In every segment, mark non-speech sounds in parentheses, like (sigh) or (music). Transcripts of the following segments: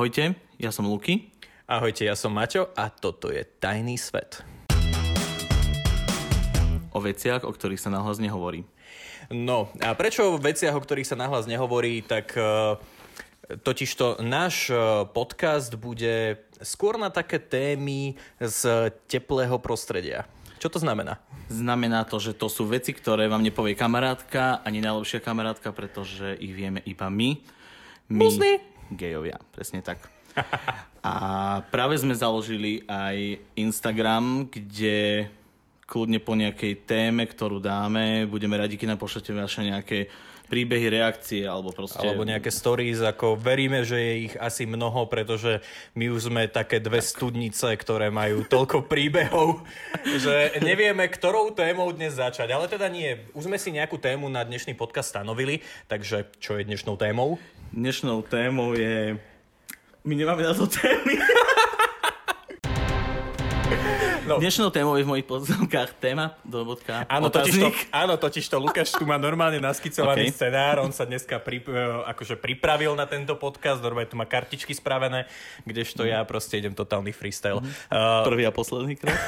Ahojte, ja som Luky. Ahojte, ja som Maťo a toto je Tajný svet. O veciach, o ktorých sa nahlas nehovorí. No, a prečo o veciach, o ktorých sa nahlas nehovorí, tak uh, totižto náš uh, podcast bude skôr na také témy z teplého prostredia. Čo to znamená? Znamená to, že to sú veci, ktoré vám nepovie kamarátka, ani najlepšia kamarátka, pretože ich vieme iba my. My, Musný. Gejovia, presne tak. A práve sme založili aj Instagram, kde kľudne po nejakej téme, ktorú dáme, budeme radi, keď nám pošlete vaše nejaké príbehy, reakcie, alebo proste... Alebo nejaké stories, ako veríme, že je ich asi mnoho, pretože my už sme také dve studnice, ktoré majú toľko (laughs) príbehov, že nevieme, ktorou témou dnes začať. Ale teda nie, už sme si nejakú tému na dnešný podcast stanovili, takže čo je dnešnou témou? Dnešnou témou je... My nemáme na to témy. No. Dnešnou témou je v mojich poznámkach téma, do bodka, Áno, totiž to, áno, totiž to Lukáš tu má normálne naskicovaný Okay. scenár, on sa dneska pri, e, akože pripravil na tento podcast, normálne tu má kartičky spravené, kdežto ja proste idem totálny freestyle. Uh, Prvý a posledný krát.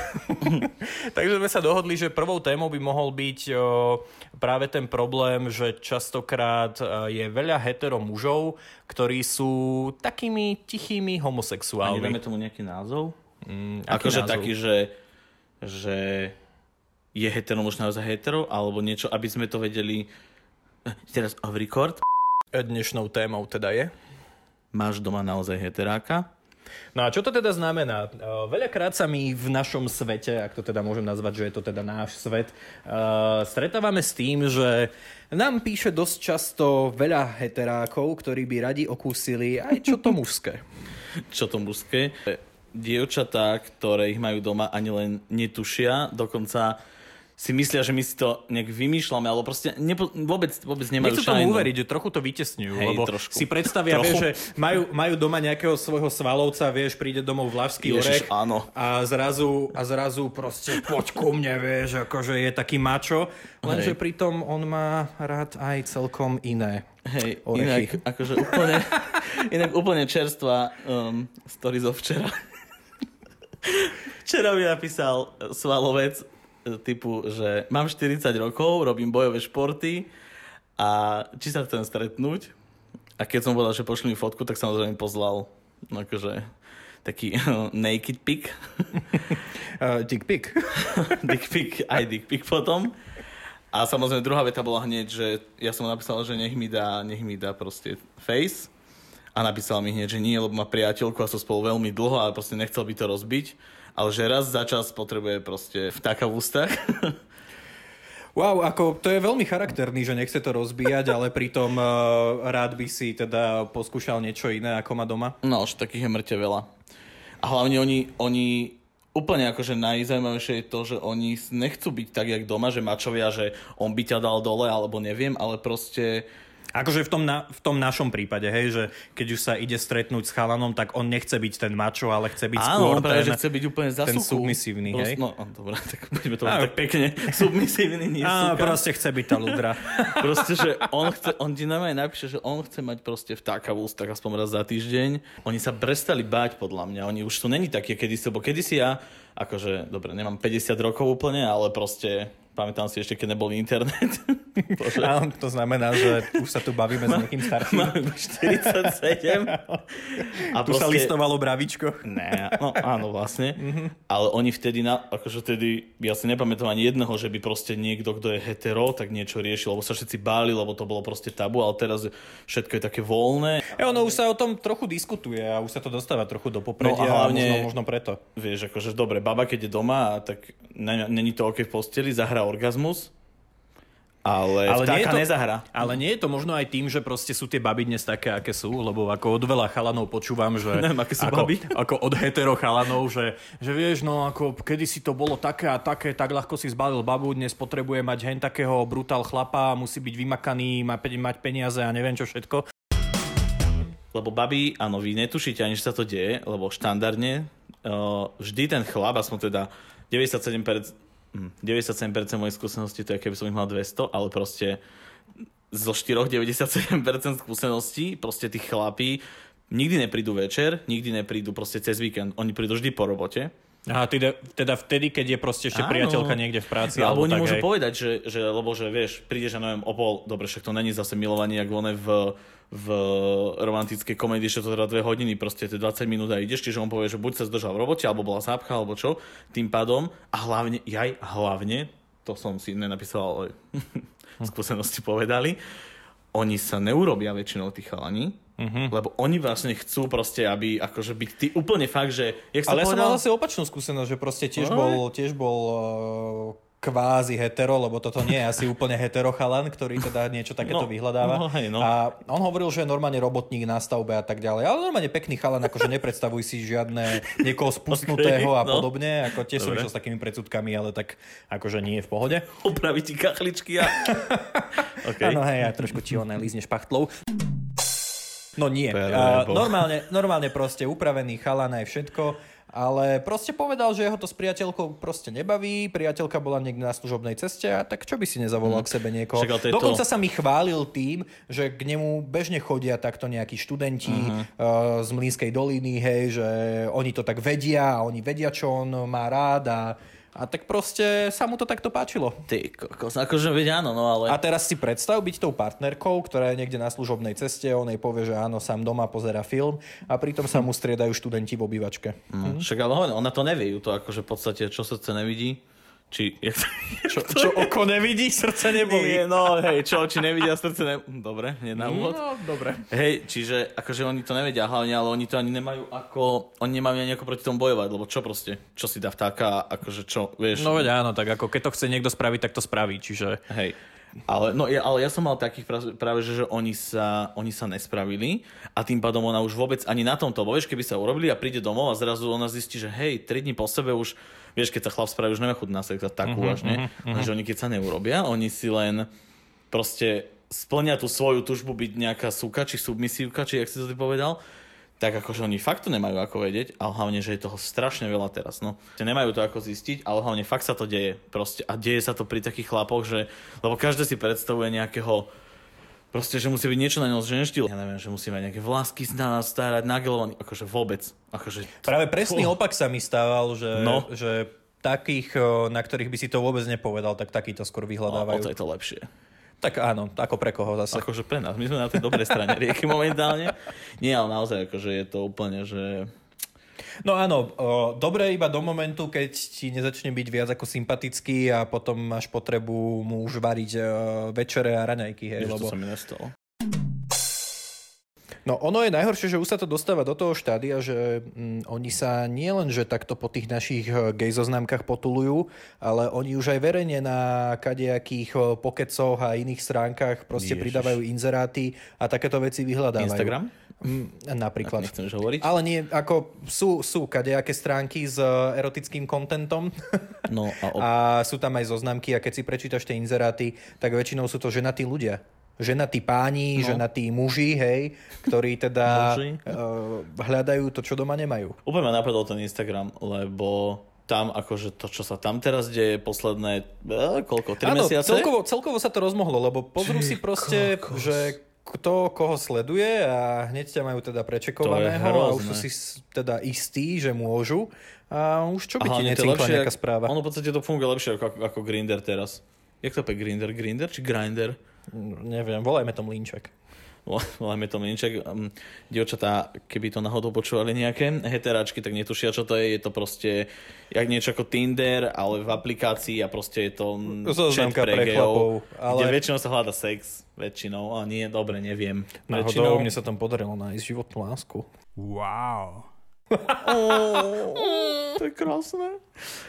(laughs) takže sme sa dohodli, že prvou témou by mohol byť o, práve ten problém, že častokrát e, je veľa hetero mužov, ktorí sú takými tichými A homosexuálmi. nedáme tomu nejaký názov? Mm, Akože taký, že, že je hetero možno naozaj hetero, alebo niečo, aby sme to vedeli... Teraz off record. Dnešnou témou teda je? Máš doma naozaj heteráka? No a čo to teda znamená? Uh, Veľakrát sa my v našom svete, ak to teda môžem nazvať, že je to teda náš svet, uh, stretávame s tým, že nám píše dosť často veľa heterákov, ktorí by radi okúsili aj čo to mužské. (laughs) Čo to mužské? Dievčatá, ktoré ich majú doma, ani len netušia, dokonca si myslia, že my si to nejak vymýšľame, alebo proste nepo, vôbec, vôbec nemajú Nechcú tomu uveriť, že trochu to vytesňujú, Hej, lebo trošku. si predstavia, Trochu. vieš, že majú, majú doma nejakého svojho svalovca, vieš, príde domov vlašský Ježiš, orech áno. a zrazu, a zrazu proste poď ku mne, vieš, akože je taký mačo, lenže Hej. pritom on má rád aj celkom iné Hej, orechy. inak, akože úplne, (laughs) inak úplne čerstvá um, story zo včera. Včera mi napísal svalovec e, typu, že mám 40 rokov, robím bojové športy a či sa chcem stretnúť. A keď som povedal, že pošli mi fotku, tak samozrejme poslal akože taký (laughs) naked pic. (laughs) Uh, dick pic. (laughs) dick pic, aj dick pic potom. A samozrejme druhá veta bola hneď, že ja som napísal, že nech mi dá, nech mi dá proste face. A napísal mi hneď, že nie, lebo má priateľku a sú spolu veľmi dlho a proste nechcel by to rozbiť. Ale že raz za čas potrebuje proste vtáka v ústach. (laughs) Wow, ako to je veľmi charakterný, že nechce to rozbíjať, ale pritom uh, rád by si teda poskúšal niečo iné, ako má doma. No, už takých je mŕte veľa. A hlavne oni, oni úplne akože najzaujímavejšie je to, že oni nechcú byť tak, jak doma, že mačovia, že on by ťa dal dole, alebo neviem, ale proste Akože v tom, na, v tom našom prípade, hej, že keď už sa ide stretnúť s chalanom, tak on nechce byť ten mačo, ale chce byť skôr Áno, práve, ten... že chce byť úplne za ten submisívny, Prost- hej? No, á, dobré, tak poďme to tak pekne. (laughs) Submisívny, nie Á, suka. proste chce byť tá ludra. (laughs) Proste, že on chce, on ti normálne napíše, že on chce mať proste vtáka v ústach aspoň raz za týždeň. Oni sa prestali báť podľa mňa, oni už tu není také kedysi, lebo kedysi ja, akože, dobre, nemám 50 rokov úplne, ale proste pamätám si ešte, keď nebol internet. (laughs) Bože. Áno, to znamená, že už sa tu bavíme s niekým starším. Mám iba 47. A Tu sa listovalo bravičko. Ne, no áno vlastne. Ale oni vtedy, na, akože vtedy, ja si nepamätám ani jedného, že by proste niekto, kto je hetero, tak niečo riešil, lebo sa všetci báli, lebo to bolo proste tabu, ale teraz všetko je také voľné. E, ono už sa o tom trochu diskutuje a už sa to dostáva trochu do popredia, No a hlavne- možno, možno preto. Vieš, akože dobre, baba keď je doma, tak ne- není to OK v posteli, orgazmus, ale, ale vtáka nie je to, nezahrá. Ale nie je to možno aj tým, že proste sú tie baby dnes také, aké sú, lebo ako od veľa chalanov počúvam, že... (laughs) Neviem, aké sú ako, baby. Ako od hetero chalanov, že, že vieš, no ako kedy si to bolo také a také, tak ľahko si zbalil babu, dnes potrebuje mať hen takého brutál chlapa, musí byť vymakaný, má mať peniaze a neviem čo všetko. Lebo babi, áno, vy netušíte ani, že sa to deje, lebo štandardne uh, vždy ten chlap, aspoň teda 97%, hm, 97% mojej skúsenosti, to je keby som ich mal 200, ale proste zo 4 97% skúseností, proste tí chlapí nikdy neprídu večer, nikdy neprídu proste cez víkend. Oni prídu vždy po robote. Aha, teda, teda vtedy, keď je proste ešte Áno. priateľka niekde v práci. No, alebo oni tak, môžu hej. povedať, že, že, lebo že vieš, príde, že neviem, o pol, dobre, však to není zase milovanie, jak one v, v romantickej komédii, že to teda dve hodiny, proste tie 20 minút a ideš, čiže on povie, že buď sa zdržal v robote, alebo bola zápcha, alebo čo, tým pádom, a hlavne, jaj, hlavne, to som si nenapísal, ale (laughs) skúsenosti povedali, oni sa neurobia väčšinou tí chalani, Mhm. lebo oni vlastne chcú proste, aby akože byť ty úplne fakt, že... Jak Ale ja som povedal? mal zase opačnú skúsenosť, že proste tiež Oj. bol, tiež bol uh, kvázi hetero, lebo toto nie je asi úplne hetero chalan, ktorý teda niečo takéto No, vyhľadáva. no hej, no. A on hovoril, že je normálne robotník na stavbe a tak ďalej. Ale normálne pekný chalan, akože nepredstavuj si žiadne niekoho spustnutého a no. podobne. Ako tiež som išiel s takými predsudkami, ale tak akože nie je v pohode. Upraviť ti kachličky a... (laughs) okay. Áno, hej, a trošku ti oné lízneš pachtlou. No nie. Uh, normálne, normálne proste upravený chalan aj všetko, ale proste povedal, že jeho to s priateľkou proste nebaví, priateľka bola niekde na služobnej ceste a tak čo by si nezavolal k sebe niekoho. Však to je to- Dokonca sa mi chválil tým, že k nemu bežne chodia takto nejakí študenti uh, z Mlínskej doliny, hej, že oni to tak vedia a oni vedia, čo on má rád a, a tak proste sa mu to takto páčilo. Ty kokos, akože veď áno, no ale... A teraz si predstav byť tou partnerkou, ktorá je niekde na služobnej ceste, on jej povie, že áno, sám doma pozera film a pritom sa mu striedajú študenti v obývačke. Mm. Však ale ona to nevie, ju to akože v podstate, čo srdce nevidí, či... (laughs) Jak to, Čo, čo oko nevidí, srdce nebolí. Nie, no hej, čo oči nevidia, srdce ne... Dobre, nie na úvod. No, dobre. Hej, čiže akože oni to nevedia hlavne, ale oni to ani nemajú ako... Oni nemajú ani ako proti tomu bojovať, lebo čo proste? Čo si dá vtáka, akože čo, vieš? No veď áno, tak ako keď to chce niekto spraviť, tak to spraví, čiže... Hej. Ale, no, ja, ale ja som mal takých práve, práve že, že oni, sa, oni sa nespravili a tým pádom ona už vôbec ani na tomto, bo vieš, keby sa urobili a príde domov a zrazu ona zistí, že hej, 3 dní po sebe už, vieš, keď sa chlap spraví, už nemá chuť na sex a takú Mhm, až, ne? Lenže oni keď sa neurobia, oni si len proste splňa tú svoju tužbu byť nejaká súka, či submisívka, či jak si to ty povedal, tak akože oni fakt to nemajú ako vedieť, ale hlavne, že je toho strašne veľa teraz, no. Nemajú to ako zistiť, ale hlavne fakt sa to deje, proste. A deje sa to pri takých chlapoch, že, lebo každý si predstavuje nejakého, proste, že musí byť niečo na ňom ženštil. Ja neviem, že musí mať nejaké vlásky na nás starať, nagelovaný, akože vôbec. Akože, Práve presný opak sa mi stával, že, No. že takých, o, na ktorých by si to vôbec nepovedal, tak takýto skôr o, o vyhľadávajú. to je to lepšie. Tak áno, ako pre koho zase. Akože pre nás, my sme na tej dobrej strane rieky momentálne. Nie, ale naozaj, akože je to úplne, že... No áno, dobre iba do momentu, keď ti nezačne byť viac ako sympatický a potom máš potrebu mu už variť večere a raňajky, hej, Ježiš, lebo... to sa mi nestalo. No ono je najhoršie, že už sa to dostáva do toho štádia, že mm, oni sa nielen, že takto po tých našich eh, gay zoznámkach potulujú, ale oni už aj verejne na kadejakých eh, pokecoch a iných stránkach proste Ježiš. pridávajú inzeráty a takéto veci vyhľadávajú. Instagram? Mm, napríklad. Nechcem hovoriť. Ale nie, ako sú, sú kadejaké stránky s eh, erotickým kontentom No a, (laughs) o... a sú tam aj zoznamky a keď si prečítaš tie inzeráty, tak väčšinou sú to ženatí ľudia. Ženatí páni, no. ženatí muži, hej, ktorí teda Muži. uh, hľadajú to, čo doma nemajú. Úplne ma napadol ten Instagram, lebo tam akože to, čo sa tam teraz deje posledné, eh, koľko, 3 Áno, mesiace? celkovo, celkovo sa to rozmohlo, lebo pozrú Ty si proste, kokos. že kto koho sleduje a hneď ťa majú teda prečekovaného a už sú si teda istí, že môžu a už čo by ti to je necinkla nejaká správa. Ono v podstate to funguje lepšie ako, ako Grinder teraz. Jak to pe Grinder? Grinder či Grinder? Neviem, volajme to mlínček. Volajme to Minček. Um, dievčatá, keby to náhodou počúvali nejaké heteráčky, tak netušia, čo to je. Je to proste jak niečo ako Tinder, ale v aplikácii a proste je to chat Zoznamka pre pre chlapov, kde ale- väčšinou sa hľada sex. Väčšinou, a nie, dobre, neviem. Náhodou väčšinou... mne sa tam podarilo nájsť životnú lásku. Wow. To je krásne.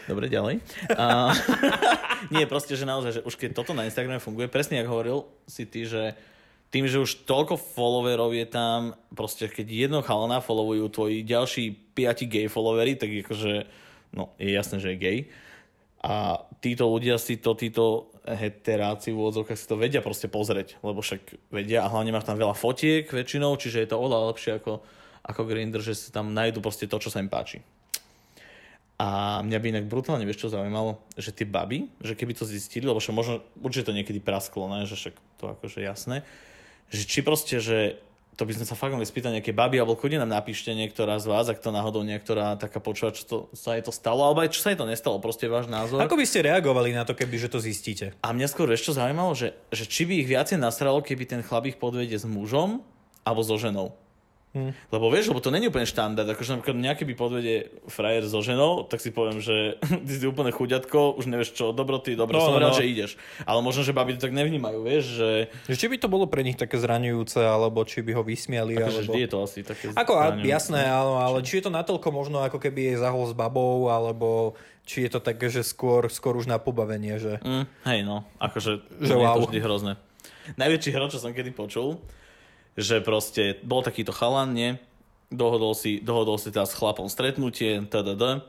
Dobre, ďalej. A, (laughs) nie, proste, že naozaj, že už keď toto na Instagrame funguje, presne ako hovoril si ty, že tým, že už toľko followerov je tam, proste keď jedno chalana followujú tvoji ďalší piati gay followery, tak akože, no, je jasné, že je gay. A títo ľudia si to, títo heteráci v úvodzovkách si to vedia proste pozrieť, lebo však vedia a hlavne máš tam veľa fotiek väčšinou, čiže je to oveľa lepšie ako, ako Grindr, že si tam nájdu proste to, čo sa im páči. A mňa by inak brutálne, vieš čo zaujímalo, že tie baby, že keby to zistili, lebo možno, určite to niekedy prasklo, ne? že však to akože jasné, že či proste, že to by sme sa fakt mali spýtať nejaké baby, alebo kľudne nám napíšte niektorá z vás, ak to náhodou niektorá taká počúva, čo to, sa jej to stalo, alebo aj čo sa jej to nestalo, proste váš názor. Ako by ste reagovali na to, keby že to zistíte? A mňa skôr ešte zaujímalo, že, že či by ich viacej nasralo, keby ten chlap ich podvedie s mužom alebo so ženou. Hmm. Lebo vieš, lebo to není úplne štandard, akože napríklad nejaký by podvedie frajer so ženou, tak si poviem, že (laughs) ty si úplne chuďatko, už nevieš čo, dobroty, dobre, no, som no, rád, no. že ideš. Ale možno, že baby to tak nevnímajú, vieš, že... že... Či by to bolo pre nich také zraňujúce, alebo či by ho vysmiali, akože alebo... vždy je to asi také Ako, zraňujúce. jasné, áno, ale či je to natoľko možno, ako keby je zahol s babou, alebo či je to také, že skôr, skôr už na pobavenie, že... Mm, hej, no, akože že wow. je to vždy hrozné. Najväčší hro, čo som kedy počul, že proste bol takýto chalan, nie? Dohodol si, dohodol si teraz s chlapom stretnutie, tdd.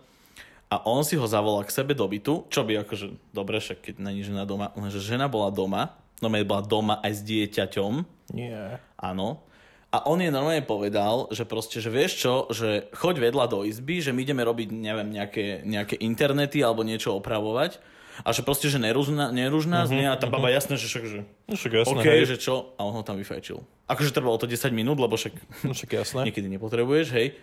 A on si ho zavolal k sebe do bytu, čo by akože, dobre, však keď není žena doma, lenže žena bola doma, no bola doma aj s dieťaťom. Nie. Áno. A on je normálne povedal, že proste, že vieš čo, že choď vedľa do izby, že my ideme robiť, neviem, nejaké, nejaké internety alebo niečo opravovať a že proste, že nerúžna, nerúžna uh-huh, znie a tá baba uh-huh. jasné, že však, že no, však jasné, OK, hej. že čo, a on ho tam vyfajčil. Akože trvalo to 10 minút, lebo však, no, však jasné. (laughs) niekedy nepotrebuješ, hej.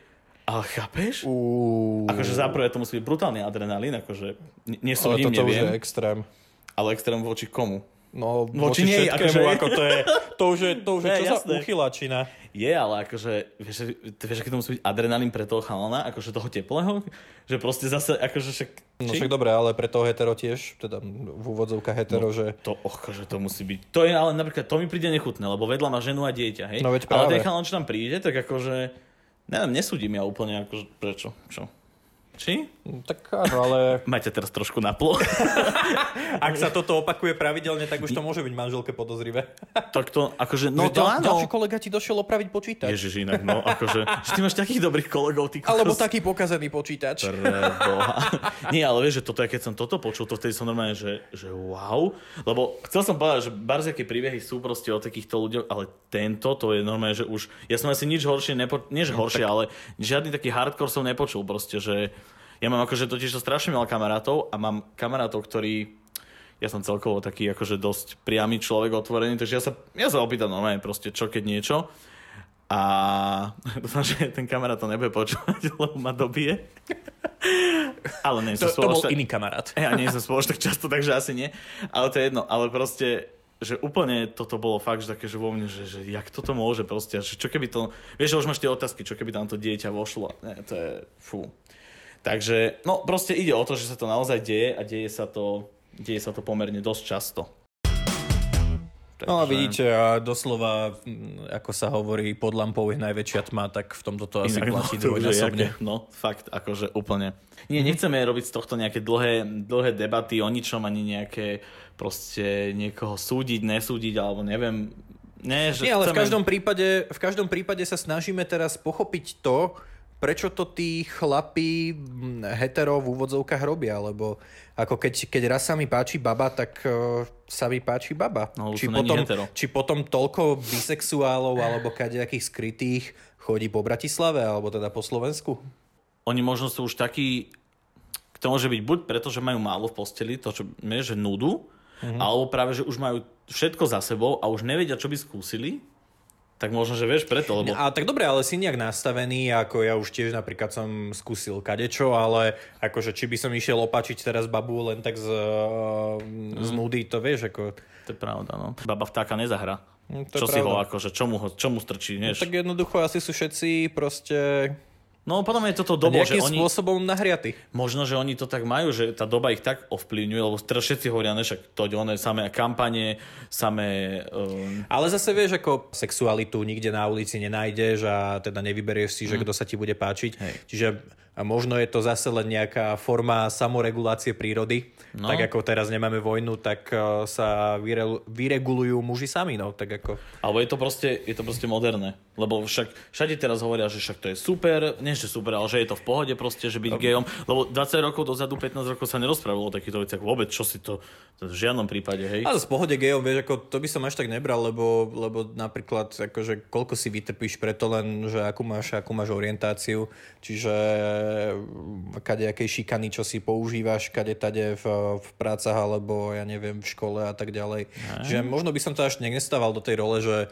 Ale chápeš? Uh... Akože za prvé to musí byť brutálny adrenalín, akože nesúdim, Ale toto neviem. už je extrém. Ale extrém voči komu? No, voči, nie, akože... ako to je, to už je, to už je, čo jasné. za uchylačina. Je, ale akože, vieš, vieš, aký to musí byť adrenalín pre toho chalana, akože toho teplého, že proste zase, akože však... No však dobre, ale pre toho hetero tiež, teda v úvodzovkách hetero, no, že... To, och, že to musí byť. To je ale napríklad, to mi príde nechutné, lebo vedľa má ženu a dieťa, hej? No veď práve. Ale ten chalan, čo tam príde, tak akože, neviem, nesúdim ja úplne, akože, prečo, čo? Či? Tak áno, ale... (laughs) Máte teraz trošku naplo. (laughs) Ak sa toto opakuje pravidelne, tak už to môže byť manželke podozrivé. (laughs) tak to, akože, no to áno. Ďalší kolega ti došiel opraviť počítač. Ježiš, inak, no, akože, že ty máš takých dobrých kolegov, ty kokos. Alebo taký pokazený počítač. Preboha. Nie, ale vieš, že toto, keď som toto počul, to vtedy som normálne, že, že wow. Lebo chcel som povedať, že barziaké príbehy sú proste o takýchto ľuďoch, ale tento, to je normálne, že už, ja som asi nič horšie, nepo, nie že horšie, no, tak... ale žiadny taký hardcore som nepočul proste, že ja mám akože totiž to strašne veľa kamarátov a mám kamarátov, ktorí ja som celkovo taký akože dosť priamy človek, otvorený, takže ja sa, ja sa opýtam normálne proste čo keď niečo. A (laughs) dúfam, že ten kamarát to nebude počúvať, (laughs) lebo ma dobije. (laughs) Ale nie to, to bol iný kamarát. Ja nie som spoloč tak často, takže asi nie. Ale to je jedno. Ale proste, že úplne toto bolo fakt, že také, že vo mne, že, že jak toto môže proste, že čo keby to, vieš, že už máš tie otázky, čo keby tam to dieťa vošlo. Nie, to je, fú. Takže, no proste ide o to, že sa to naozaj deje a deje sa to, deje sa to pomerne dosť často. Takže... No a vidíte, a doslova, ako sa hovorí, pod lampou je najväčšia tma, tak v tomto to asi Inak, platí no, dvojnásobne. No, fakt, akože úplne. Nie, nechceme robiť z tohto nejaké dlhé, dlhé debaty o ničom, ani nejaké proste niekoho súdiť, nesúdiť, alebo neviem. Nie, že Nie ale chceme... v, každom prípade, v každom prípade sa snažíme teraz pochopiť to, prečo to tí chlapí hetero v úvodzovkách robia, lebo ako keď, keď raz sa mi páči baba, tak uh, sa mi páči baba. No, či, potom, či potom toľko bisexuálov alebo kadejakých skrytých chodí po Bratislave alebo teda po Slovensku? Oni možno sú už takí, to môže byť buď preto, že majú málo v posteli, to čo je, že nudu, mm-hmm. alebo práve, že už majú všetko za sebou a už nevedia, čo by skúsili tak možno, že vieš preto, lebo... A tak dobre, ale si nejak nastavený, ako ja už tiež napríklad som skúsil kadečo, ale akože či by som išiel opačiť teraz babu len tak z, mm. z nudy, to vieš, ako... To je pravda, no. Baba vtáka nezahra. No, čo si ho akože, čo mu, ho, čo mu strčí, No, tak jednoducho asi sú všetci proste No potom je toto dobo, že oni... spôsobom nahriaty. Možno, že oni to tak majú, že tá doba ich tak ovplyvňuje, lebo všetci hovoria, ne, však to one samé kampanie, samé... Um... Ale zase vieš, ako sexualitu nikde na ulici nenájdeš a teda nevyberieš si, že mm. kto sa ti bude páčiť. Hej. Čiže a možno je to zase len nejaká forma samoregulácie prírody. No. Tak ako teraz nemáme vojnu, tak uh, sa vyre, vyregulujú muži sami. No, tak ako... Alebo je to, proste, je to proste moderné. Lebo však všade teraz hovoria, že však to je super, nie že super, ale že je to v pohode proste, že byť no. gejom. Lebo 20 rokov dozadu, 15 rokov sa nerozprávalo o takýchto veciach vôbec. Čo si to, to v žiadnom prípade, hej? Ale v pohode gejom, vieš, ako to by som až tak nebral, lebo, lebo napríklad, akože koľko si vytrpíš preto len, že akú máš, akú máš orientáciu. Čiže kadejakej šikany, čo si používaš, kade tade v, v prácach alebo ja neviem, v škole a tak ďalej. Aj. Čiže možno by som to až nestával do tej role, že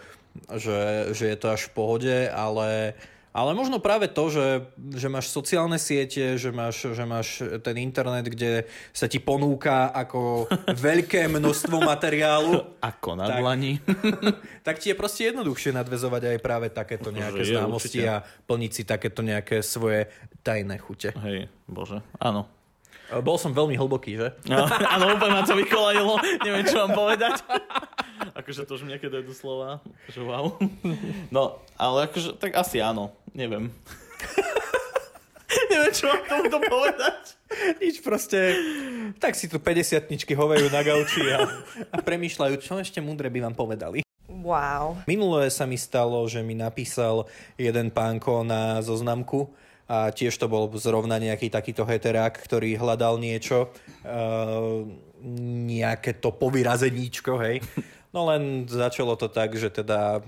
že, že je to až v pohode, ale ale možno práve to, že, že máš sociálne siete, že máš, že máš ten internet, kde sa ti ponúka ako (laughs) veľké množstvo materiálu. Ako na dlani. (laughs) tak ti je proste jednoduchšie nadvezovať aj práve takéto nejaké je, známosti určite. a plniť si takéto nejaké svoje tajné chute. Hej, bože, áno. Bol som veľmi hlboký, že? No, (laughs) áno, úplne ma to vykolajilo. Neviem, čo vám povedať. Akože to už mi niekedy dojdu slova. Že wow. No, ale akože, tak asi áno. Neviem. (laughs) Neviem, čo mám tomuto povedať. Nič proste. Tak si tu 50 hovajú na gauči a, a premýšľajú, čo ešte múdre by vám povedali. Wow. Minulé sa mi stalo, že mi napísal jeden pánko na zoznamku a tiež to bol zrovna nejaký takýto heterák, ktorý hľadal niečo, uh, nejaké to povyrazeníčko, hej. No len začalo to tak, že teda,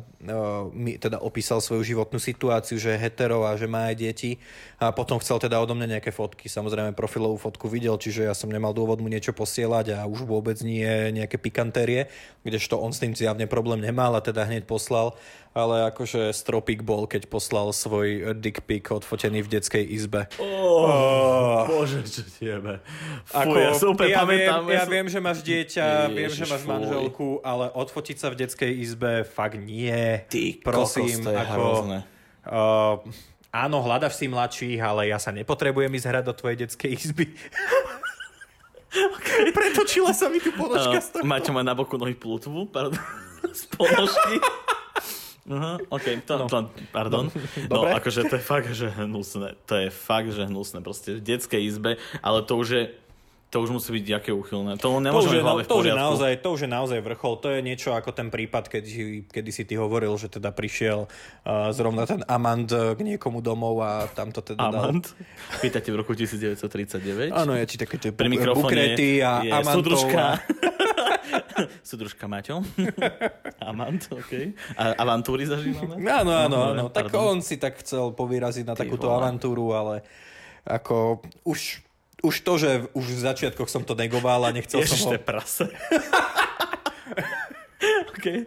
mi teda opísal svoju životnú situáciu, že je hetero a že má aj deti a potom chcel teda odo mňa nejaké fotky. Samozrejme profilovú fotku videl, čiže ja som nemal dôvod mu niečo posielať a už vôbec nie nejaké pikantérie, kdežto on s tým zjavne problém nemal a teda hneď poslal ale akože stropik bol, keď poslal svoj dick pic odfotený v detskej izbe. Oh, oh. Bože, čo tiebe. Ako, ja super ja pamätám. Viem, ja viem, že máš dieťa, Ježiš, viem, že máš fuj. manželku, ale odfotiť sa v detskej izbe fakt nie. Ty Prosím, kokos, to je ako, hrozné. Uh, áno, hľadaš si mladších, ale ja sa nepotrebujem ísť hrať do tvojej detskej izby. (laughs) okay. Pretočila sa mi tu ponožka. Uh, Maťo má na boku nohy plutvu, pardon, (laughs) z ponožky. (laughs) Uh-huh, OK, to, no. to, pardon. No, (laughs) no akože to je fakt, že hnusné. To je fakt, že hnusné. Proste v detskej izbe, ale to už je to už musí byť aké uchylné. To to už, je, to, už je naozaj, to už je naozaj vrchol. To je niečo ako ten prípad, keď, kedy si ty hovoril, že teda prišiel uh, zrovna ten Amand k niekomu domov a tam to teda Amand? Dal. Pýtate v roku 1939? Áno, ja ti také Pri mikrofóne a je Amantov. A... (laughs) (laughs) Súdružka Maťo. (laughs) Amant, OK. A avantúry zažívame? Áno, áno, áno. Tak Pardon. on si tak chcel povyraziť na Ty takúto vole. avantúru, ale ako už, už to, že už v začiatkoch som to negoval a nechcel Ježiš, som ho... prase. (laughs) OK.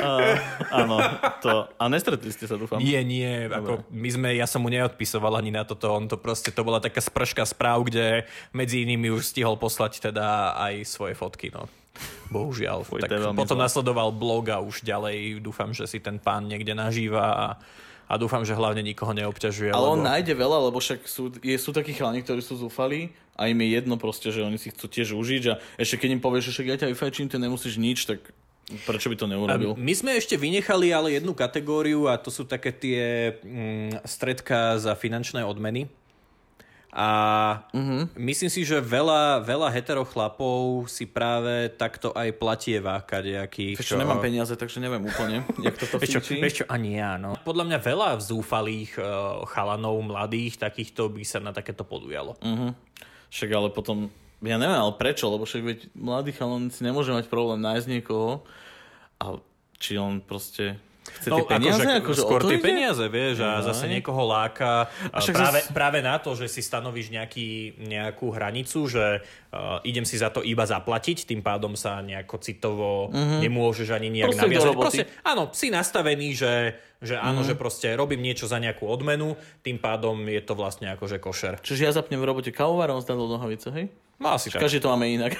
Uh, áno, to... A nestretli ste sa, dúfam. Nie, nie. Ako my sme, ja som mu neodpisoval ani na toto. On to proste, to bola taká sprška správ, kde medzi inými už stihol poslať teda aj svoje fotky, no. Bohužiaľ. Fuj, tak potom zlá. nasledoval blog a už ďalej dúfam, že si ten pán niekde nažíva a, a dúfam, že hlavne nikoho neobťažuje. Ale lebo... on nájde veľa, lebo však sú, je, sú takí chalani, ktorí sú zúfali a im je jedno proste, že oni si chcú tiež užiť a ešte keď im povieš, že však ja ťa vyfajčím, ty nemusíš nič, tak Prečo by to neurobil? My sme ešte vynechali ale jednu kategóriu a to sú také tie mm, stredka za finančné odmeny. A uh-huh. myslím si, že veľa, veľa heterochlapov si práve takto aj platieva kadejakých. Čo... nemám peniaze, takže neviem úplne, jak toto vieš čo, vieš čo, ani ja, no. Podľa mňa veľa zúfalých uh, chalanov, mladých, takýchto by sa na takéto podujalo. Uh-huh. Však ale potom, ja neviem, ale prečo, lebo však veď mladý chalan si nemôže mať problém nájsť niekoho, a či on proste Chce no, peniaze? Akože, akože skôr tie peniaze, vieš, a zase niekoho láka. Práve, zase... práve na to, že si stanovíš nejaký, nejakú hranicu, že uh, idem si za to iba zaplatiť, tým pádom sa nejako citovo mm-hmm. nemôžeš ani nejak proste naviazať. Proste, áno, si nastavený, že, že áno, mm-hmm. že proste robím niečo za nejakú odmenu, tým pádom je to vlastne akože košer. Čiže ja zapnem v robote kávovar a on do nohavice, hej? No asi tak. Každý to máme inak.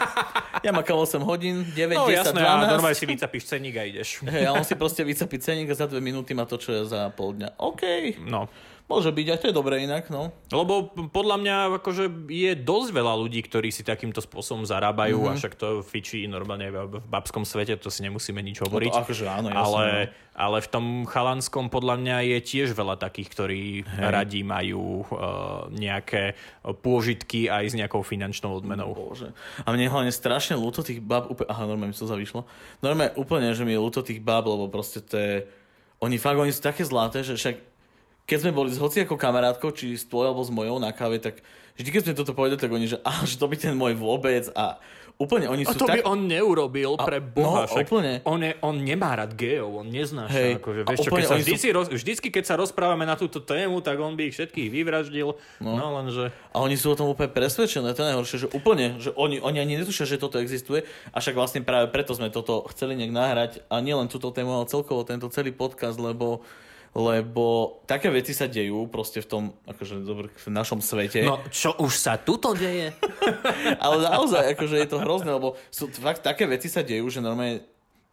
(laughs) ja makám 8 hodín, 9, no, 10, jasné, 12. No normálne si vycapíš ceník a ideš. Hej, a on si proste vycapí ceník a za 2 minúty má to, čo je za pol dňa. OK. No. Môže byť, aj to je dobré inak, no. Lebo podľa mňa akože je dosť veľa ľudí, ktorí si takýmto spôsobom zarábajú mm-hmm. a však to fičí normálne v babskom svete, to si nemusíme nič hovoriť. No to akože áno, ale, no. ale v tom chalanskom podľa mňa je tiež veľa takých, ktorí Hej. radi majú uh, nejaké pôžitky aj s nejakou finančnou odmenou. Bože. A mne hlavne strašne ľúto tých bab, úplne, aha, normálne mi to zavyšlo. Normálne úplne, že mi je ľúto tých bab, lebo proste to je, oni fakt, oni sú také zlaté, že však keď sme boli s hociakou kamarátkou, či s tvojou alebo s mojou na káve, tak vždy, keď sme toto povedali, tak oni, že, že to by ten môj vôbec a úplne oni A sú to tak... by on neurobil A- pre Boha. no, však úplne. On, je, on nemá rád gejov, on neznáša. Hej, Akože, a vieš čo, keď sa vždy sú- roz, vždycky, keď sa rozprávame na túto tému, tak on by ich všetkých vyvraždil. No, no lenže... A oni sú o tom úplne presvedčené, to je najhoršie, že úplne, že oni, oni ani netušia, že toto existuje, a však vlastne práve preto sme toto chceli nejak nahrať, a nielen túto tému, ale celkovo tento celý podcast, lebo lebo také veci sa dejú proste v tom, akože dobrý, v našom svete. No, čo už sa tuto deje? (laughs) Ale naozaj, akože je to hrozné, lebo sú fakt také veci sa dejú, že normálne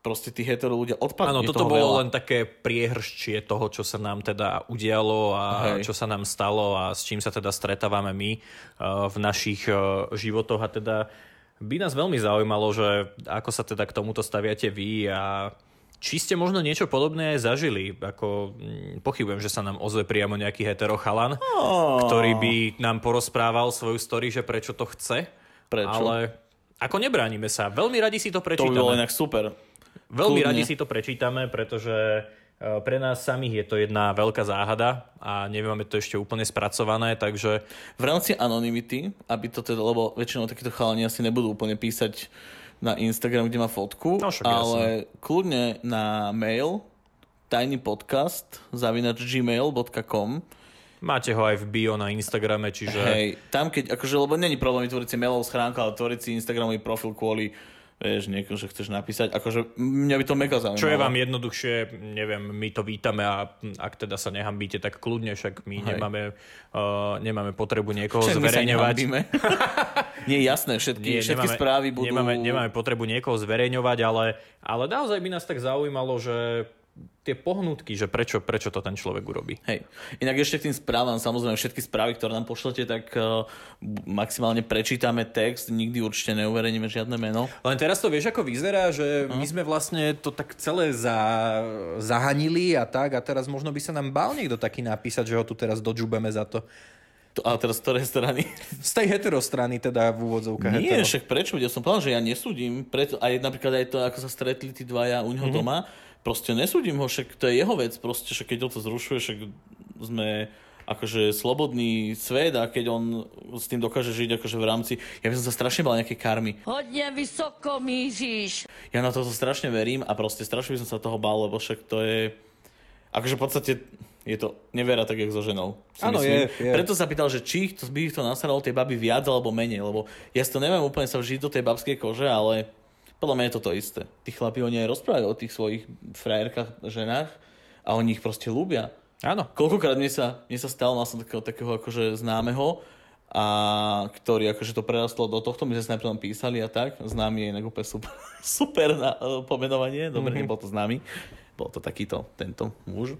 proste tí hetero ľudia odpadnú. Áno, toto bolo veľa. len také priehrščie toho, čo sa nám teda udialo a Hej. čo sa nám stalo a s čím sa teda stretávame my uh, v našich uh, životoch a teda by nás veľmi zaujímalo, že ako sa teda k tomuto staviate vy a či ste možno niečo podobné aj zažili, ako mm, pochybujem, že sa nám ozve priamo nejaký hetero chalan, Oh. ktorý by nám porozprával svoju story, že prečo to chce. Prečo? Ale ako nebránime sa, veľmi radi si to To by prečítame. bolo inak super. Veľmi Kľudne. radi si to prečítame, pretože e, pre nás samých je to jedna veľká záhada a nemáme to ešte úplne spracované, takže V rámci anonymity, aby to teda, lebo väčšinou takíto chalani asi nebudú úplne písať na Instagram, kde má fotku, No však ale kľudne na mail tinypodcast zavinač gmail.com máte ho aj v bio na Instagrame, čiže Hej, tam keď, akože, lebo není problém vytvoriť si mailovú schránku, ale tvoriť si Instagramový profil kvôli, vieš, niekoho, že chceš napísať, akože mňa by to mega zaujímalo. čo je vám jednoduchšie, neviem, my to vítame a ak teda sa nehambíte, tak kľudne, však my Hej. nemáme, uh, nemáme potrebu niekoho Však zverejňovať. (laughs) Nie, jasné, všetky, Nie, všetky nemáme, správy budú... nemáme, nemáme potrebu niekoho zverejňovať, ale, ale naozaj by nás tak zaujímalo, že tie pohnutky, že prečo, prečo to ten človek urobí. Hej. Inak ešte k tým správam, samozrejme všetky správy, ktoré nám pošlete, tak uh, maximálne prečítame text, nikdy určite neuverejníme žiadne meno. Len teraz to vieš, ako vyzerá, že my sme vlastne to tak celé za, zahanili a tak a teraz možno by sa nám bál niekto taký napísať, že ho tu teraz dodžubeme za to. To, a teraz z ktorej strany? Z tej hetero strany teda v úvodzovkách Nie, hetero. však prečo? Ja som povedal, že ja nesúdim. Preto, aj napríklad aj to, ako sa stretli tí dvaja u neho mm-hmm. doma, proste nesúdim ho, však to je jeho vec, proste, že keď ho to zrušuje, však sme akože slobodný svet a keď on s tým dokáže žiť akože v rámci, ja by som sa strašne bal nejaké karmy. Hodně vysoko míříš. Ja na toto strašne verím a proste strašne by som sa toho bál, lebo však to je... Akože v podstate je to nevera tak, jak so ženou. Áno, je, je. Preto sa pýtal, že či to, by ich to nasralo tej baby viac alebo menej, lebo ja si to neviem úplne sa vžiť do tej babskej kože, ale podľa mňa je to to isté. Tí chlapi, oni aj rozprávajú o tých svojich frajerkách, ženách a oni ich proste ľúbia. Áno. Koľkokrát mne sa, mne sa stalo, mal som takého, takého akože známeho, a ktorý akože to prerastlo do tohto, my sme sa najprv písali a tak, známy je inak úplne super, (laughs) super na uh, pomenovanie, dobre, mm-hmm. nebol to známy, bol to takýto, tento muž.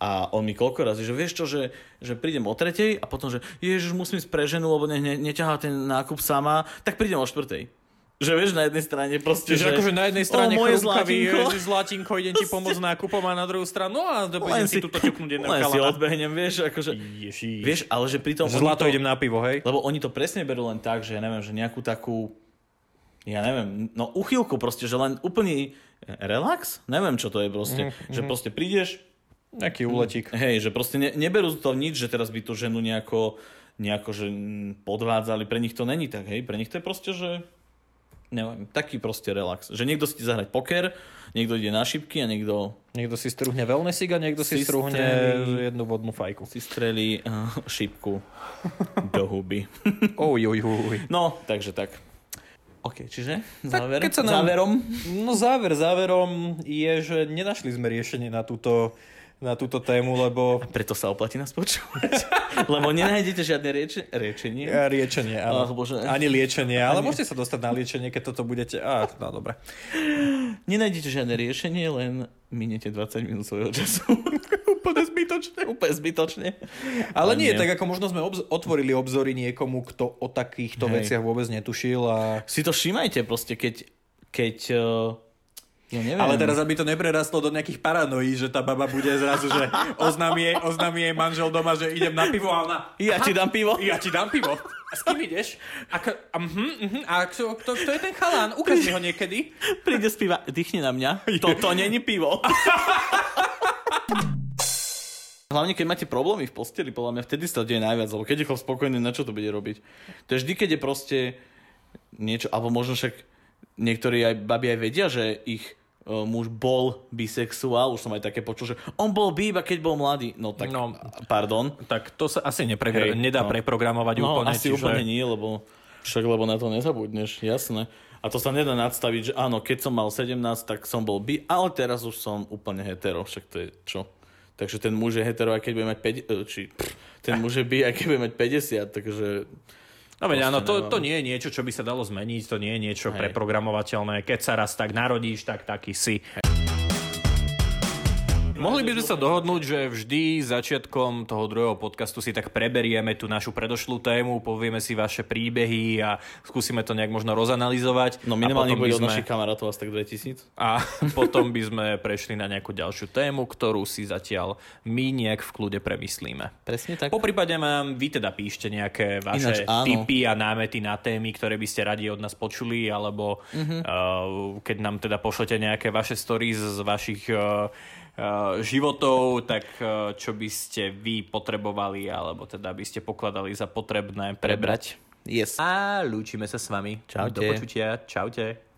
A on mi koľko razy, že vieš čo, že, že prídem o tretej a potom, že ježiš, musím ísť pre ženu, lebo ne, ne, neťahá ten nákup sama, tak prídem o štvrtej. Že vieš, na jednej strane proste, Čiže akože na jednej strane o, moje chrumkavý, zlatinko. že zlatinko, idem ti pomôcť nákupom a na druhú stranu, no a dobre, len si tuto ťuknúť jedného len si chalana. odbehnem, vieš, akože, Ježiš. vieš, ale že pritom... Že zlato to- idem na pivo, hej? Lebo oni to presne berú len tak, že ja neviem, že nejakú takú, ja neviem, no uchylku proste, že len úplný relax? Neviem, čo to je proste. Mm, že proste prídeš, Nejaký úletík. hej, že proste ne, neberú to nič, že teraz by tú ženu nejako, nejako že mm, podvádzali. Pre nich to není tak, hej. Pre nich to je proste, že neviem, taký proste relax. Že niekto si ide zahrať poker, niekto ide na šipky a niekto Niekto si struhne wellnessig a niekto si, Si struhne strelí- jednu vodnú fajku. si strelí uh, šipku do huby. (laughs) Oj, oj, oj. No, takže tak. OK, čiže Tak záver, keď sa nám- záverom. No záver záverom je, že nenašli sme riešenie na túto, na túto tému, lebo... Preto sa oplatí nás počúvať. (laughs) Lebo nenájdete žiadne rieče, riečenie. A riečenie, áno. Ach, Bože. Ani liečenie, ale môžete sa dostať na liečenie, keď toto budete... Á, no dobre. Nenájdete žiadne riešenie, len minete 20 minút svojho času. (laughs) Úplne zbytočné. Úplne zbytočne. Ale nie, nie. tak ako možno sme obz- otvorili obzory niekomu, kto o takýchto Hej. veciach vôbec netušil a... Si to všímajte proste, keď, keď uh, ja neviem. Ale teraz, aby to neprerastlo do nejakých paranoí, že tá baba bude zrazu, že oznámi jej, oznámi jej manžel doma, že idem na pivo a ona... Ja ti dám pivo. Ja ti dám pivo. A s kým ideš? A, k- a, mhm, mhm, a kto, kto, kto je ten chalán? Ukáž mi ho niekedy. Príde spiva, dýchni na mňa. Toto není pivo. (laughs) Hlavne keď máte problémy v posteli, podľa mňa vtedy sa to deje najviac, lebo keď je chlap spokojný, na čo to bude robiť? To je vždy, keď je proste niečo, alebo možno však niektorí aj babi aj vedia, že ich muž bol bisexuál, už som aj také počul, že on bol bi iba keď bol mladý. No tak, No. pardon. Tak to sa asi nepre- Hej, nedá no. preprogramovať No, úplne. asi čiže... úplne nie, lebo však lebo na to nezabudneš, jasné. A to sa nedá nadstaviť, že áno, keď som mal 17, tak som bol bi, ale teraz už som úplne hetero, však to je čo? Takže ten muž je hetero, aj keď bude mať 5, e, či, pff, ten muž je bi, aj keď bude mať 50, takže No veď áno, to, to nie je niečo, čo by sa dalo zmeniť, to nie je niečo Hej. preprogramovateľné. Keď sa raz tak narodíš, tak taký si. Mohli by sme sa dohodnúť, že vždy začiatkom toho druhého podcastu si tak preberieme tú našu predošlú tému, povieme si vaše príbehy a skúsime to nejak možno rozanalizovať. no minimálne bude od sme- našich kamarátov asi tak 2000. A (laughs) potom by sme prešli na nejakú ďalšiu tému, ktorú si zatiaľ my nejak v kľude premyslíme. Presne tak. Po prípade nám vy teda píšte nejaké vaše Ináč áno. tipy a námety na témy, ktoré by ste radi od nás počuli, alebo Mhm. uh, keď nám teda pošlete nejaké vaše stories z vašich uh, životov, tak uh, čo by ste vy potrebovali, alebo teda by ste pokladali za potrebné prebrať. Yes. A lúčime sa s vami. Čaute. Do počutia. Čaute.